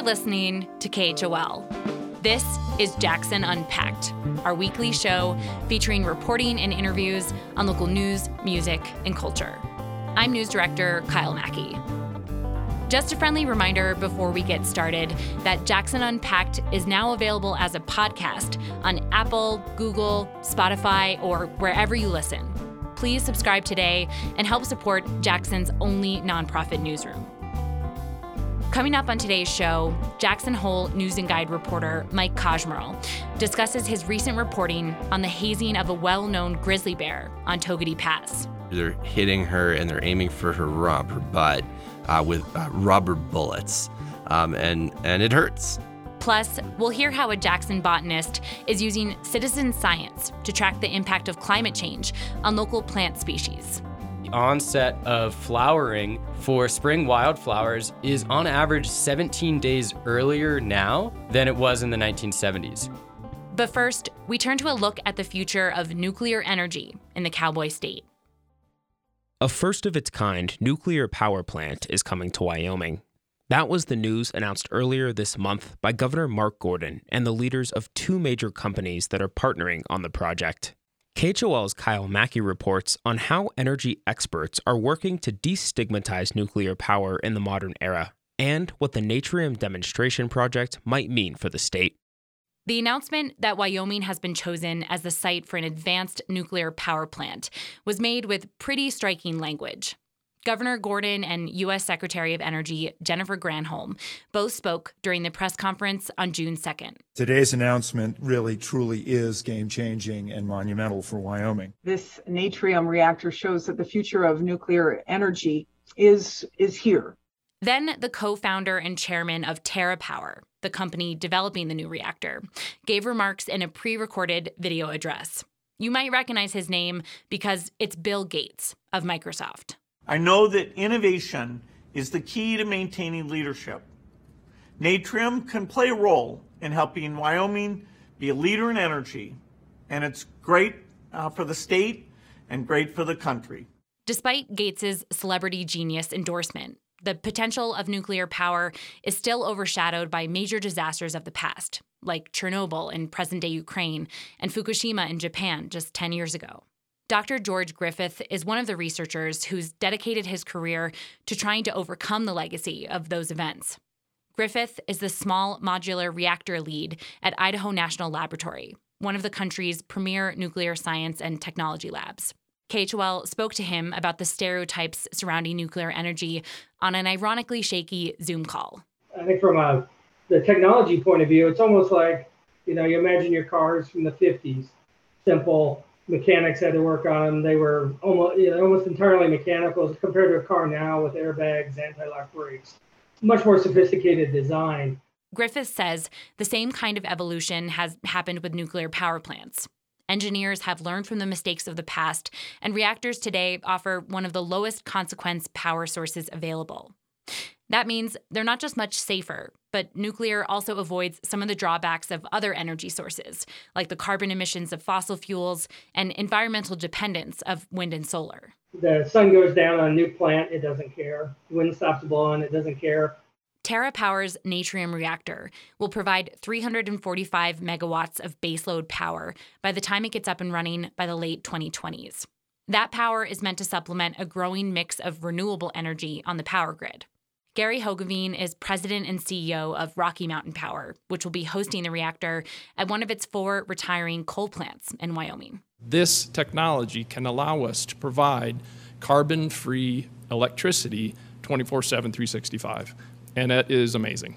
You're listening to KHOL. This is Jackson Unpacked, our weekly show featuring reporting and interviews on local news, music, and culture. I'm news director Kyle Mackey. Just a friendly reminder before we get started that Jackson Unpacked is now available as a podcast on Apple, Google, Spotify, or wherever you listen. Please subscribe today and help support Jackson's only nonprofit newsroom. Coming up on today's show, Jackson Hole News and Guide reporter Mike Koshmrl discusses his recent reporting on the hazing of a well known grizzly bear on Togwotee Pass. They're hitting her and they're aiming for her rump, her butt, uh, with uh, rubber bullets. Um, and, and it hurts. Plus, we'll hear how a Jackson botanist is using citizen science to track the impact of climate change on local plant species onset of flowering for spring wildflowers is on average 17 days earlier now than it was in the 1970s. But first, we turn to a look at the future of nuclear energy in the Cowboy State. A first of its kind nuclear power plant is coming to Wyoming. That was the news announced earlier this month by Governor Mark Gordon and the leaders of two major companies that are partnering on the project. KHOL's Kyle Mackey reports on how energy experts are working to destigmatize nuclear power in the modern era and what the Natrium demonstration project might mean for the state. The announcement that Wyoming has been chosen as the site for an advanced nuclear power plant was made with pretty striking language. Governor Gordon and U.S. Secretary of Energy Jennifer Granholm both spoke during the press conference on June 2nd. Today's announcement really truly is game changing and monumental for Wyoming. This Natrium reactor shows that the future of nuclear energy is, is here. Then the co founder and chairman of TerraPower, the company developing the new reactor, gave remarks in a pre recorded video address. You might recognize his name because it's Bill Gates of Microsoft. I know that innovation is the key to maintaining leadership. Natrium can play a role in helping Wyoming be a leader in energy, and it's great uh, for the state and great for the country. Despite Gates's celebrity genius endorsement, the potential of nuclear power is still overshadowed by major disasters of the past, like Chernobyl in present day Ukraine and Fukushima in Japan just 10 years ago. Dr. George Griffith is one of the researchers who's dedicated his career to trying to overcome the legacy of those events. Griffith is the small modular reactor lead at Idaho National Laboratory, one of the country's premier nuclear science and technology labs. KHOL spoke to him about the stereotypes surrounding nuclear energy on an ironically shaky Zoom call. I think from a the technology point of view, it's almost like, you know, you imagine your cars from the 50s, simple, mechanics had to work on them. They were almost you know, almost entirely mechanical compared to a car now with airbags, anti-lock brakes. Much more sophisticated design. Griffith says the same kind of evolution has happened with nuclear power plants. Engineers have learned from the mistakes of the past, and reactors today offer one of the lowest consequence power sources available. That means they're not just much safer, but nuclear also avoids some of the drawbacks of other energy sources, like the carbon emissions of fossil fuels and environmental dependence of wind and solar. The sun goes down on a new plant, it doesn't care. Wind stops blowing, it doesn't care. TerraPower's Natrium reactor will provide 345 megawatts of baseload power by the time it gets up and running by the late 2020s. That power is meant to supplement a growing mix of renewable energy on the power grid. Gary Hoogeveen is president and CEO of Rocky Mountain Power, which will be hosting the reactor at one of its four retiring coal plants in Wyoming. This technology can allow us to provide carbon free electricity 24 7, 365. And it is amazing.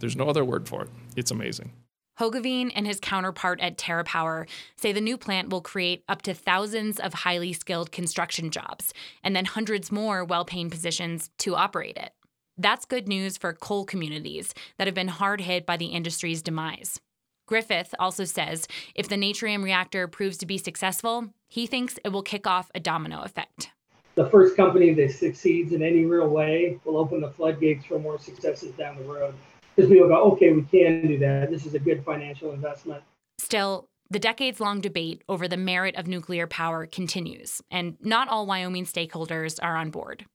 There's no other word for it. It's amazing. Hoogeveen and his counterpart at TerraPower say the new plant will create up to thousands of highly skilled construction jobs and then hundreds more well paying positions to operate it. That's good news for coal communities that have been hard hit by the industry's demise. Griffith also says if the Natrium reactor proves to be successful, he thinks it will kick off a domino effect. The first company that succeeds in any real way will open the floodgates for more successes down the road. Because people go, okay, we can do that. This is a good financial investment. Still, the decades long debate over the merit of nuclear power continues, and not all Wyoming stakeholders are on board.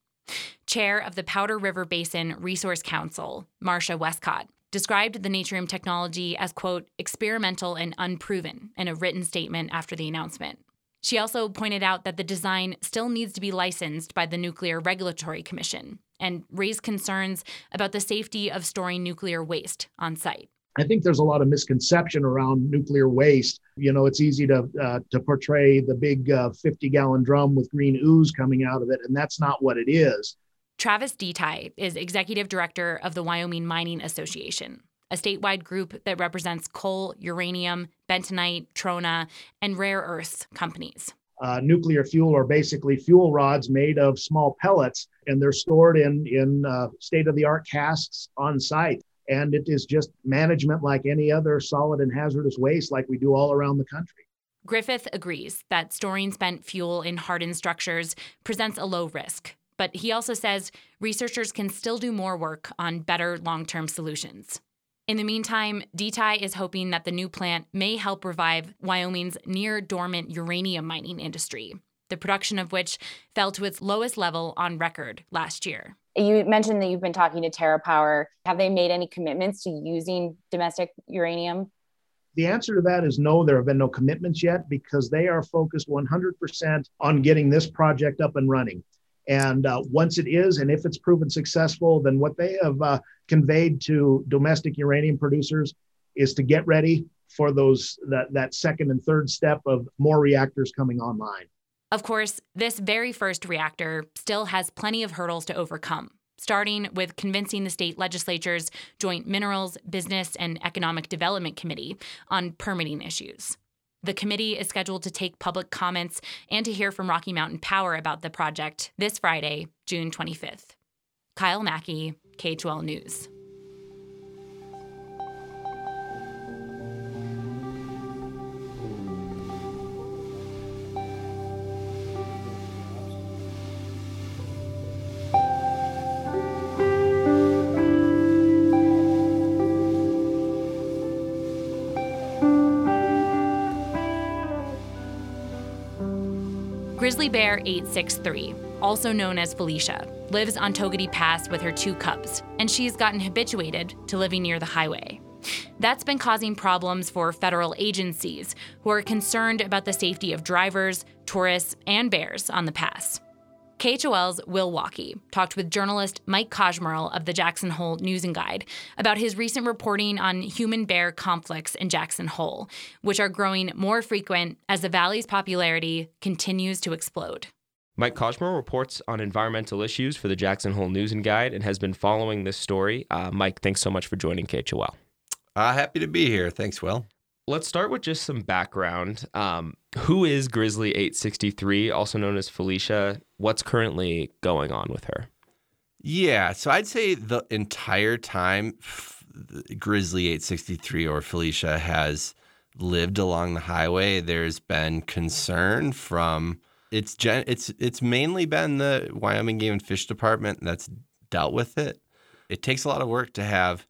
Chair of the Powder River Basin Resource Council, Marcia Westcott, described the Natrium technology as, quote, experimental and unproven in a written statement after the announcement. She also pointed out that the design still needs to be licensed by the Nuclear Regulatory Commission and raised concerns about the safety of storing nuclear waste on site. I think there's a lot of misconception around nuclear waste. You know, it's easy to uh, to portray the big 50 uh, gallon drum with green ooze coming out of it, and that's not what it is. Travis Deti is executive director of the Wyoming Mining Association, a statewide group that represents coal, uranium, bentonite, trona, and rare earths companies. Uh, nuclear fuel are basically fuel rods made of small pellets, and they're stored in in uh, state of the art casks on site and it is just management like any other solid and hazardous waste like we do all around the country. Griffith agrees that storing spent fuel in hardened structures presents a low risk, but he also says researchers can still do more work on better long term solutions. In the meantime, Deti is hoping that the new plant may help revive Wyoming's near dormant uranium mining industry, the production of which fell to its lowest level on record last year. You mentioned that you've been talking to TerraPower. Have they made any commitments to using domestic uranium? The answer to that is no, there have been no commitments yet because they are focused 100% on getting this project up and running. And uh, once it is, and if it's proven successful, then what they have uh, conveyed to domestic uranium producers is to get ready for those that, that second and third step of more reactors coming online. Of course, this very first reactor still has plenty of hurdles to overcome, starting with convincing the state legislature's Joint Minerals, Business, and Economic Development Committee on permitting issues. The committee is scheduled to take public comments and to hear from Rocky Mountain Power about the project this Friday, June 25th. Kyle Mackey, KHOL News. Grizzly Bear 863, also known as Felicia, lives on Togwotee Pass with her two cubs, and she's gotten habituated to living near the highway. That's been causing problems for federal agencies who are concerned about the safety of drivers, tourists, and bears on the pass. KHOL's Will Walkey talked with journalist Mike Koshmrl of the Jackson Hole News and Guide about his recent reporting on human bear conflicts in Jackson Hole, which are growing more frequent as the valley's popularity continues to explode. Mike Koshmrl reports on environmental issues for the Jackson Hole News and Guide and has been following this story. Uh, Mike, thanks so much for joining KHOL. Uh, happy to be here. Thanks, Will. Let's start with just some background. Um, who is Grizzly 863, also known as Felicia? What's currently going on with her? Yeah, so I'd say the entire time Grizzly 863 or Felicia has lived along the highway, there's been concern from it's gen, it's it's mainly been the Wyoming Game and Fish Department that's dealt with it. It takes a lot of work to have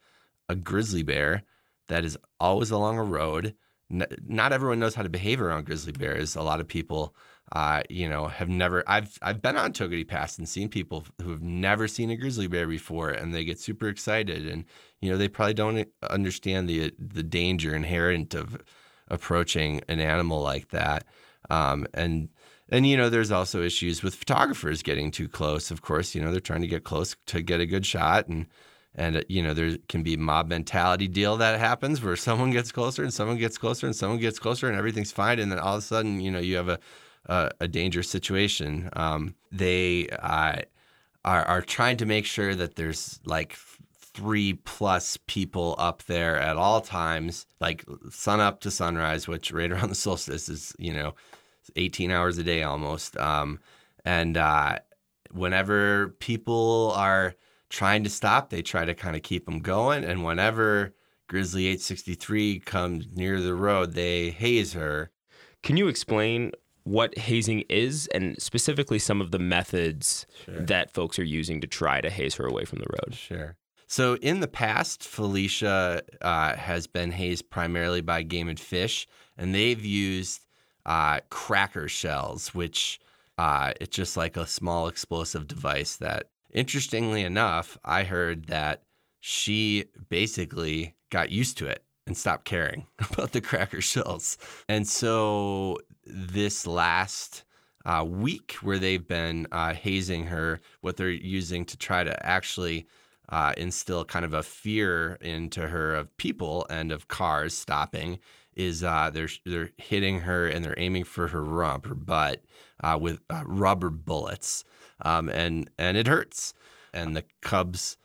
a grizzly bear that is always along a road. Not everyone knows how to behave around grizzly bears. A lot of people, uh, you know, have never. I've I've been on Togwotee Pass and seen people who have never seen a grizzly bear before, and they get super excited, and you know, they probably don't understand the the danger inherent of approaching an animal like that. Um, and and you know, there's also issues with photographers getting too close. Of course, you know, they're trying to get close to get a good shot, and and uh, you know there can be mob mentality deal that happens where someone gets closer and someone gets closer and someone gets closer and everything's fine. And then all of a sudden you know you have a a, a dangerous situation. Um, they uh, are are trying to make sure that there's like three plus people up there at all times like sun up to sunrise which right around the solstice is you know 18 hours a day almost. Um, and uh, whenever people are trying to stop, they try to kind of keep them going. And whenever Grizzly 863 comes near the road, they haze her. Can you explain what hazing is and specifically some of the methods sure. that folks are using to try to haze her away from the road? Sure. So, in the past, Felicia uh, has been hazed primarily by Game and Fish, and they've used uh, cracker shells, which Uh, it's just like a small explosive device that, interestingly enough, I heard that she basically got used to it and stopped caring about the cracker shells. And so this last uh, week, where they've been uh, hazing her, what they're using to try to actually uh, instill kind of a fear into her of people and of cars stopping is uh, they're they're hitting her and they're aiming for her rump, her butt, uh, with uh, rubber bullets, um, and and it hurts. And the cubs,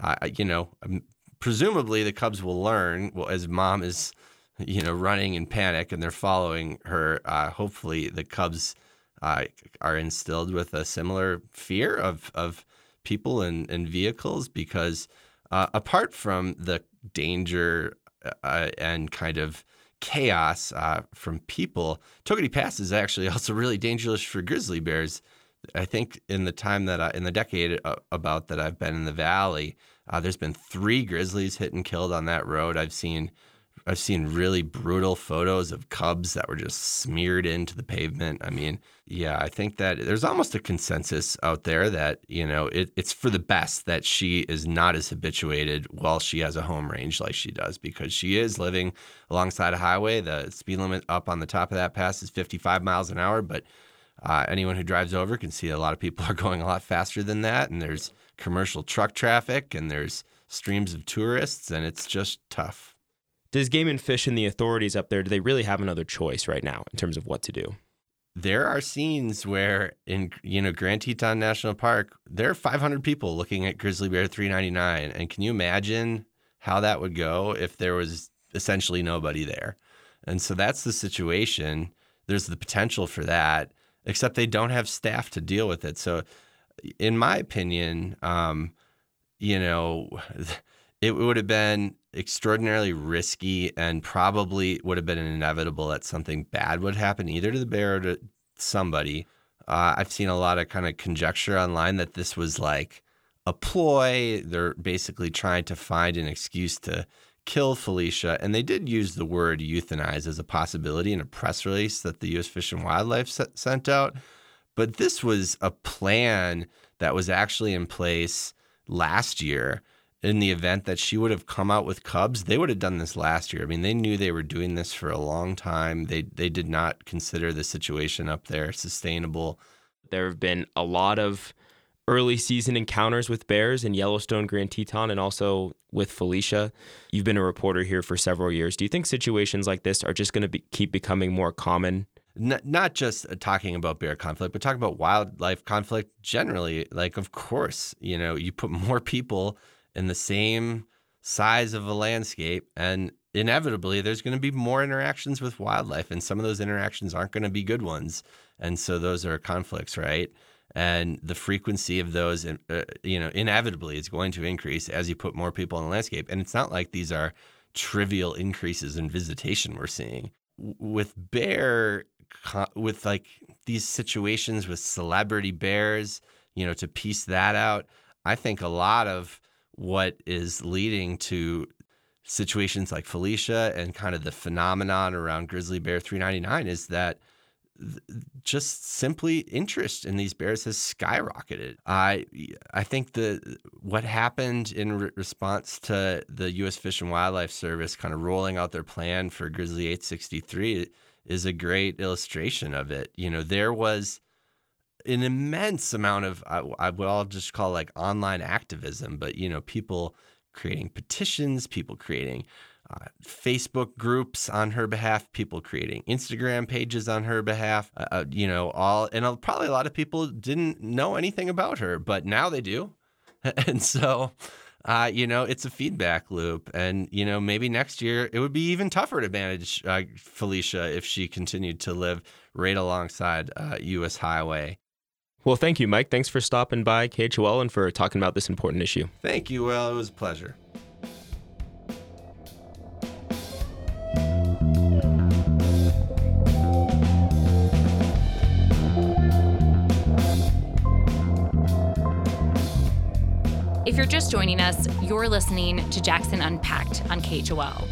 uh, you know, um, presumably the cubs will learn. Well, as mom is, you know, running in panic and they're following her. Uh, hopefully, the cubs uh, are instilled with a similar fear of of people and, and vehicles because apart from the danger and kind of chaos uh, from people. Togwotee Pass is actually also really dangerous for grizzly bears. I think in the time that I, in the decade uh, about that I've been in the valley, uh, there's been three grizzlies hit and killed on that road. I've seen I've seen really brutal photos of cubs that were just smeared into the pavement. I mean, yeah, I think that there's almost a consensus out there that, you know, it, it's for the best that she is not as habituated while she has a home range like she does because she is living alongside a highway. The speed limit up on the top of that pass is 55 miles an hour, but uh, anyone who drives over can see a lot of people are going a lot faster than that. And there's commercial truck traffic and there's streams of tourists, and it's just tough does Game and Fish and the authorities up there do they really have another choice right now in terms of what to do? There are scenes where in you know Grand Teton National Park, there are 500 people looking at grizzly bear 399, and can you imagine how that would go if there was essentially nobody there? And so that's the situation. There's the potential for that, except they don't have staff to deal with it. So, in my opinion, um, you know, it would have been extraordinarily risky and probably would have been inevitable that something bad would happen either to the bear or to somebody. Uh, I've seen a lot of kind of conjecture online that this was like a ploy. They're basically trying to find an excuse to kill Felicia. And they did use the word euthanize as a possibility in a press release that the U.S. Fish and Wildlife sent out. But this was a plan that was actually in place last year in the event that she would have come out with cubs, they would have done this last year. I mean, they knew they were doing this for a long time. They they did not consider the situation up there sustainable. There have been a lot of early season encounters with bears in Yellowstone, Grand Teton, and also with Felicia. You've been a reporter here for several years. Do you think situations like this are just going to be, keep becoming more common? Not, not just uh, talking about bear conflict, but talking about wildlife conflict generally. Like, of course, you know, you put more people in the same size of a landscape and inevitably there's going to be more interactions with wildlife and some of those interactions aren't going to be good ones and so those are conflicts right and the frequency of those uh, you know inevitably is going to increase as you put more people in the landscape. And it's not like these are trivial increases in visitation we're seeing. With bear with like these situations with celebrity bears you know to piece that out i think a lot of what is leading to situations like Felicia and kind of the phenomenon around Grizzly Bear 399 is that just simply interest in these bears has skyrocketed. I I think the what happened in re- response to the U.S. Fish and Wildlife Service kind of rolling out their plan for Grizzly 863 is a great illustration of it. You know, there was an immense amount of I, I would all just call like online activism, but you know, people creating petitions, people creating uh, Facebook groups on her behalf, people creating Instagram pages on her behalf. Uh, uh you know, all and probably a lot of people didn't know anything about her, but now they do, and so. Uh, you know, it's a feedback loop. And, you know, maybe next year it would be even tougher to manage uh, Felicia if she continued to live right alongside US uh, Highway. Well, thank you, Mike. Thanks for stopping by KHOL and for talking about this important issue. Thank you, Well, It was a pleasure. You're just joining us, you're listening to Jackson Unpacked on KHOL.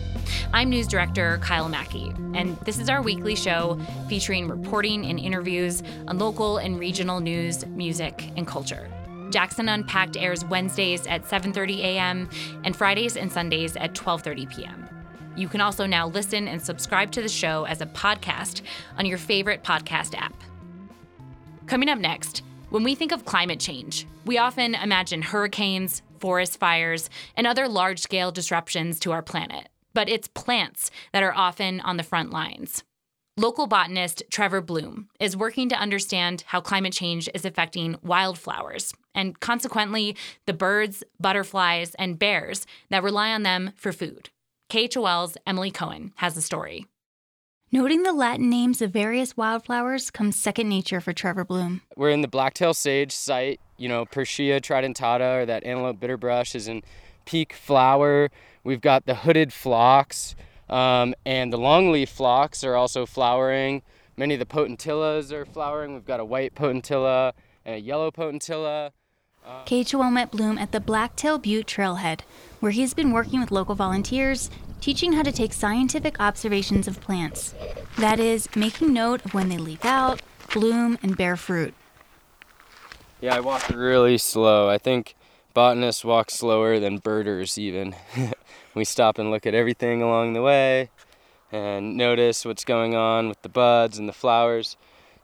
I'm news director Kyle Mackey, and this is our weekly show featuring reporting and interviews on local and regional news, music, and culture. Jackson Unpacked airs Wednesdays at 7:30 a.m. and Fridays and Sundays at 12:30 p.m. You can also now listen and subscribe to the show as a podcast on your favorite podcast app. Coming up next, when we think of climate change, we often imagine hurricanes, forest fires, and other large scale disruptions to our planet. But it's plants that are often on the front lines. Local botanist Trevor Bloom is working to understand how climate change is affecting wildflowers and consequently the birds, butterflies, and bears that rely on them for food. KHOL's Emily Cohen has the story. Noting the Latin names of various wildflowers comes second nature for Trevor Bloom. We're in the blacktail sage site. You know, Purshia tridentata, or that antelope bitterbrush, is in peak flower. We've got the hooded phlox, um, and the longleaf phlox are also flowering. Many of the potentillas are flowering. We've got a white potentilla and a yellow potentilla. Uh, KHOL met Bloom at the Blacktail Butte Trailhead, where he's been working with local volunteers teaching how to take scientific observations of plants. That is, making note of when they leaf out, bloom, and bear fruit. Yeah, I walk really slow. I think botanists walk slower than birders, even. we stop and look at everything along the way and notice what's going on with the buds and the flowers.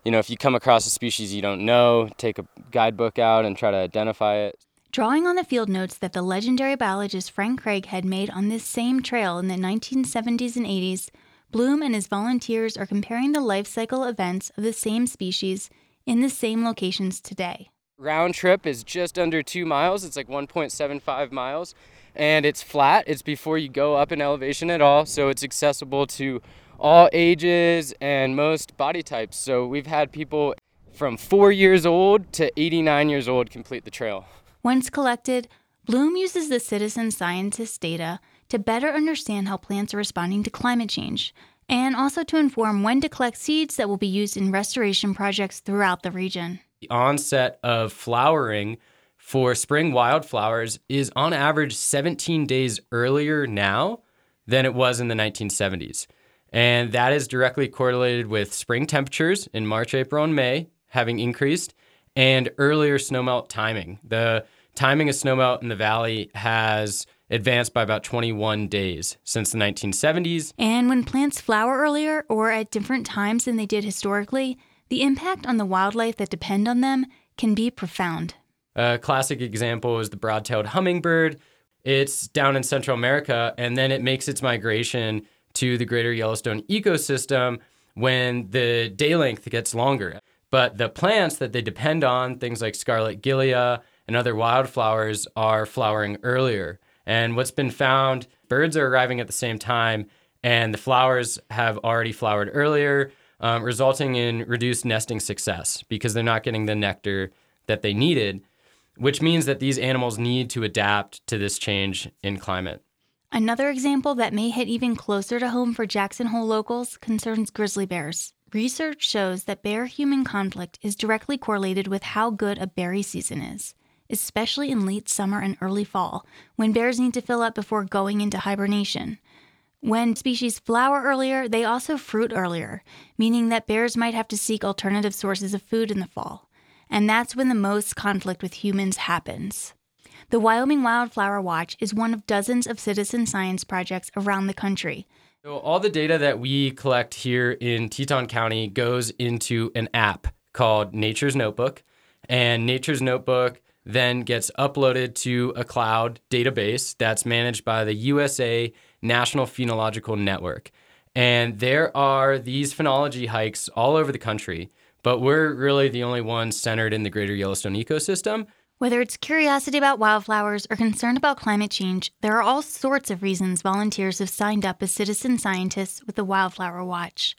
You know, if you come across a species you don't know, take a guidebook out and try to identify it. Drawing on the field notes that the legendary biologist Frank Craighead made on this same trail in the 1970s and 80s, Bloom and his volunteers are comparing the life cycle events of the same species in the same locations today. Round trip is just under two miles, it's like 1.75 miles, and it's flat. It's before you go up in elevation at all, so it's accessible to all ages and most body types. So we've had people from four years old to 89 years old complete the trail. Once collected, Bloom uses the citizen scientist data to better understand how plants are responding to climate change and also to inform when to collect seeds that will be used in restoration projects throughout the region. The onset of flowering for spring wildflowers is on average 17 days earlier now than it was in the 1970s. And that is directly correlated with spring temperatures in March, April, and May having increased and earlier snowmelt timing. The timing of snowmelt in the valley has advanced by about 21 days since the 1970s. And when plants flower earlier or at different times than they did historically, the impact on the wildlife that depend on them can be profound. A classic example is the broad tailed hummingbird. It's down in Central America, and then it makes its migration to the greater Yellowstone ecosystem when the day length gets longer. But the plants that they depend on, things like scarlet gilia and other wildflowers are flowering earlier. And what's been found, birds are arriving at the same time, and the flowers have already flowered earlier, um, resulting in reduced nesting success because they're not getting the nectar that they needed, which means that these animals need to adapt to this change in climate. Another example that may hit even closer to home for Jackson Hole locals concerns grizzly bears. Research shows that bear human conflict is directly correlated with how good a berry season is especially in late summer and early fall, when bears need to fill up before going into hibernation. When species flower earlier, they also fruit earlier, meaning that bears might have to seek alternative sources of food in the fall. And that's when the most conflict with humans happens. The Wyoming Wildflower Watch is one of dozens of citizen science projects around the country. So, all the data that we collect here in Teton County goes into an app called Nature's Notebook. And Nature's Notebook then gets uploaded to a cloud database that's managed by the USA National Phenological Network. And there are these phenology hikes all over the country, but we're really the only ones centered in the greater Yellowstone ecosystem. Whether it's curiosity about wildflowers or concern about climate change, there are all sorts of reasons volunteers have signed up as citizen scientists with the Wildflower Watch.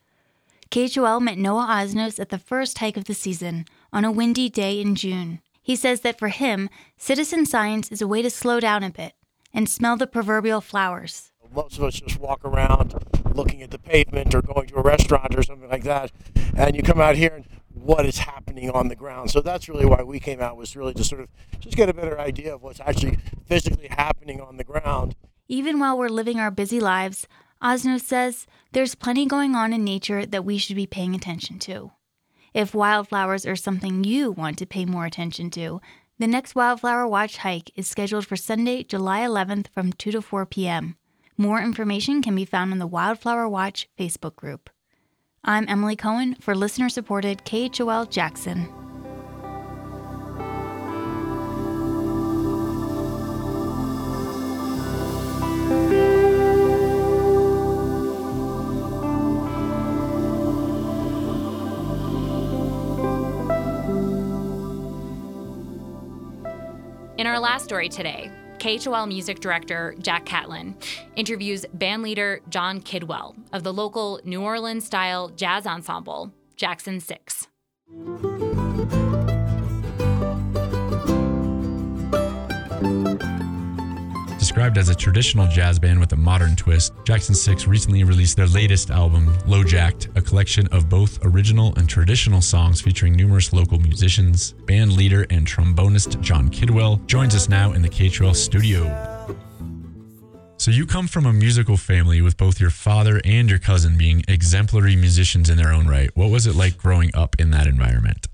KHOL met Noah Osnos at the first hike of the season on a windy day in June. He says that for him, citizen science is a way to slow down a bit and smell the proverbial flowers. Most of us just walk around looking at the pavement or going to a restaurant or something like that, and you come out here and what is happening on the ground. So that's really why we came out was really to sort of just get a better idea of what's actually physically happening on the ground. Even while we're living our busy lives, Osnos says there's plenty going on in nature that we should be paying attention to. If wildflowers are something you want to pay more attention to, the next Wildflower Watch hike is scheduled for Sunday, July 11th from 2 to 4 p.m. More information can be found in the Wildflower Watch Facebook group. I'm Emily Cohen for listener supported KHOL Jackson. Our last story today, KHOL music director Jack Catlin interviews bandleader John Kidwell of the local New Orleans style jazz ensemble, Jackson 6. Described as a traditional jazz band with a modern twist, Jackson 6 recently released their latest album, LoJacked, a collection of both original and traditional songs featuring numerous local musicians. Band leader and trombonist John Kidwell joins us now in the KHOL studio. So, you come from a musical family with both your father and your cousin being exemplary musicians in their own right. What was it like growing up in that environment?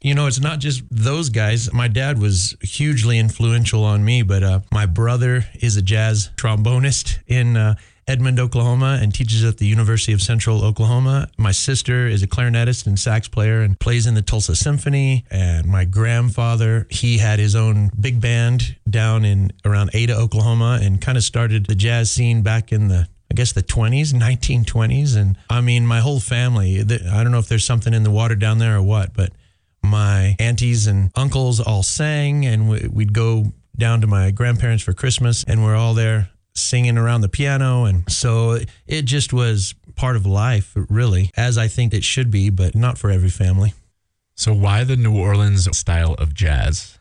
You know, it's not just those guys. My dad was hugely influential on me, but uh, my brother is a jazz trombonist in uh, Edmond, Oklahoma, and teaches at the University of Central Oklahoma. My sister is a clarinetist and sax player and plays in the Tulsa Symphony. And my grandfather, he had his own big band down in around Ada, Oklahoma, and kind of started the jazz scene back in the I guess the 20s, 1920s. And I mean, my whole family, I don't know if there's something in the water down there or what, but my aunties and uncles all sang, and we'd go down to my grandparents for Christmas, and we're all there singing around the piano. And so it just was part of life, really, as I think it should be, but not for every family. So, why the New Orleans style of jazz?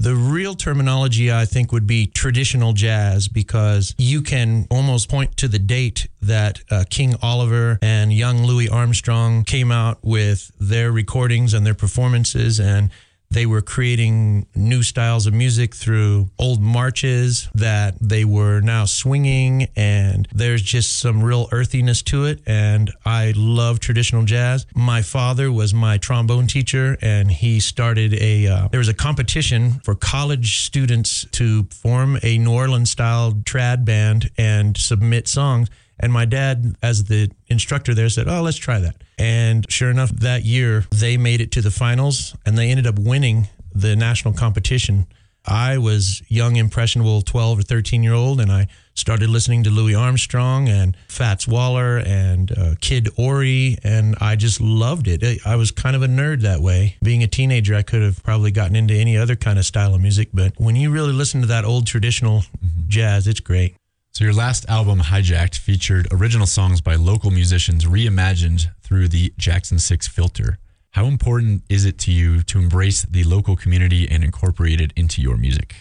The real terminology, I think, would be traditional jazz because you can almost point to the date that uh, King Oliver and young Louis Armstrong came out with their recordings and their performances. And they were creating new styles of music through old marches that they were now swinging, and there's just some real earthiness to it. And I love traditional jazz. My father was my trombone teacher, and he started a uh, there was a competition for college students to form a New Orleans style trad band and submit songs. And my dad, as the instructor there, said, Oh, let's try that. And sure enough, that year they made it to the finals and they ended up winning the national competition. I was young, impressionable 12 or 13 year old, and I started listening to Louis Armstrong and Fats Waller and uh, Kid Ory, and I just loved it. I was kind of a nerd that way. Being a teenager, I could have probably gotten into any other kind of style of music, but when you really listen to that old traditional mm-hmm. jazz, it's great. So, your last album, Hijacked, featured original songs by local musicians reimagined through the Jackson 6 filter. How important is it to you to embrace the local community and incorporate it into your music?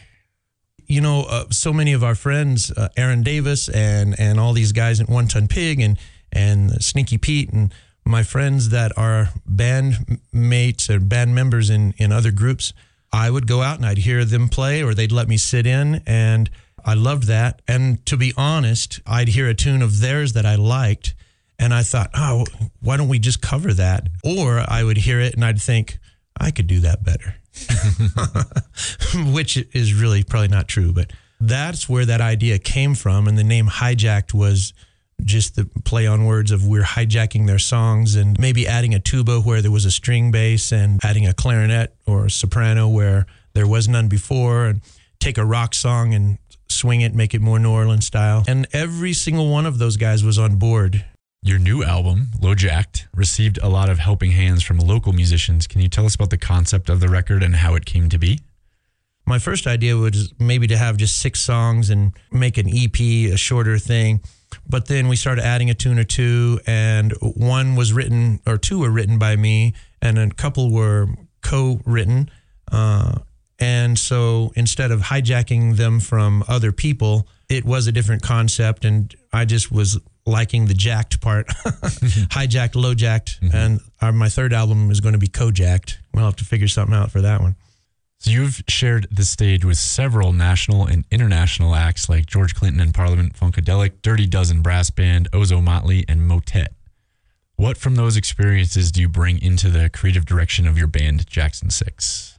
You know, uh, so many of our friends, uh, Aaron Davis and and all these guys at One Ton Pig and and Sneaky Pete and my friends that are band mates or band members in in other groups, I would go out and I'd hear them play or they'd let me sit in and I loved that. And to be honest, I'd hear a tune of theirs that I liked. And I thought, oh, why don't we just cover that? Or I would hear it and I'd think, I could do that better, which is really probably not true. But that's where that idea came from. And the name Hijacked was just the play on words of we're hijacking their songs and maybe adding a tuba where there was a string bass and adding a clarinet or a soprano where there was none before and take a rock song and swing it, make it more New Orleans style. And every single one of those guys was on board. Your new album, LoJacked, received a lot of helping hands from local musicians. Can you tell us about the concept of the record and how it came to be? My first idea was maybe to have just six songs and make an EP, a shorter thing. But then we started adding a tune or two, and one was written, or two were written by me, and a couple were co written. Uh, and so instead of hijacking them from other people, it was a different concept. And I just was liking the jacked part hijacked, low jacked. Mm-hmm. And our, my third album is going to be co jacked. We'll have to figure something out for that one. So you've shared the stage with several national and international acts like George Clinton and Parliament Funkadelic, Dirty Dozen Brass Band, Ozomatli, and Motet. What from those experiences do you bring into the creative direction of your band, Jackson Six?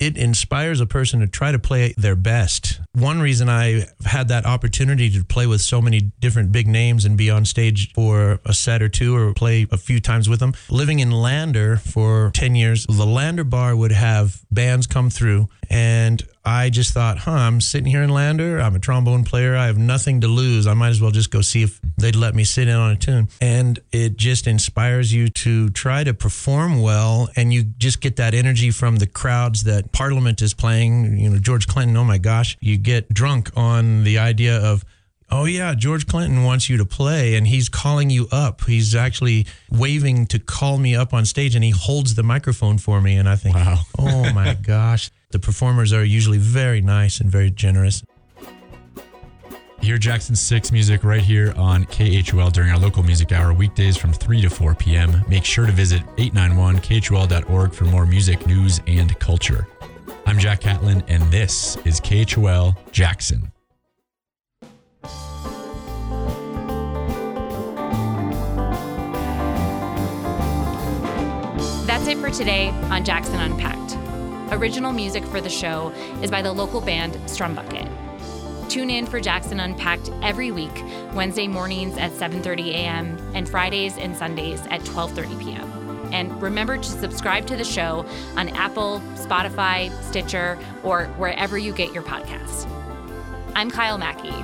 It inspires a person to try to play their best. One reason I had that opportunity to play with so many different big names and be on stage for a set or two or play a few times with them. Living in Lander for 10 years, the Lander bar would have bands come through and I just thought, huh, I'm sitting here in Lander. I'm a trombone player. I have nothing to lose. I might as well just go see if they'd let me sit in on a tune. And it just inspires you to try to perform well. And you just get that energy from the crowds that Parliament is playing. You know, George Clinton, oh my gosh, you get drunk on the idea of, Oh yeah, George Clinton wants you to play and he's calling you up. He's actually waving to call me up on stage and he holds the microphone for me and I think, wow. "Oh my gosh." The performers are usually very nice and very generous. Hear Jackson 6 music right here on KHOL during our local music hour, weekdays from 3 to 4 p.m. Make sure to visit 891khol.org for more music, news, and culture. I'm Jack Catlin, and this is KHOL Jackson. That's it for today on Jackson Unpacked. Original music for the show is by the local band Strumbucket. Tune in for Jackson Unpacked every week, Wednesday mornings at 7:30 a.m. and Fridays and Sundays at 12:30 p.m. And remember to subscribe to the show on Apple, Spotify, Stitcher, or wherever you get your podcasts. I'm Kyle Mackey,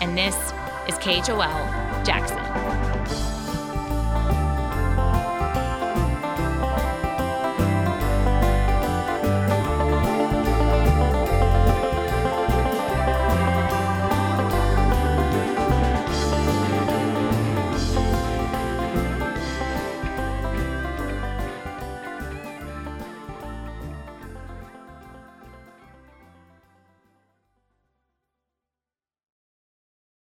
and this is KHOL Jackson.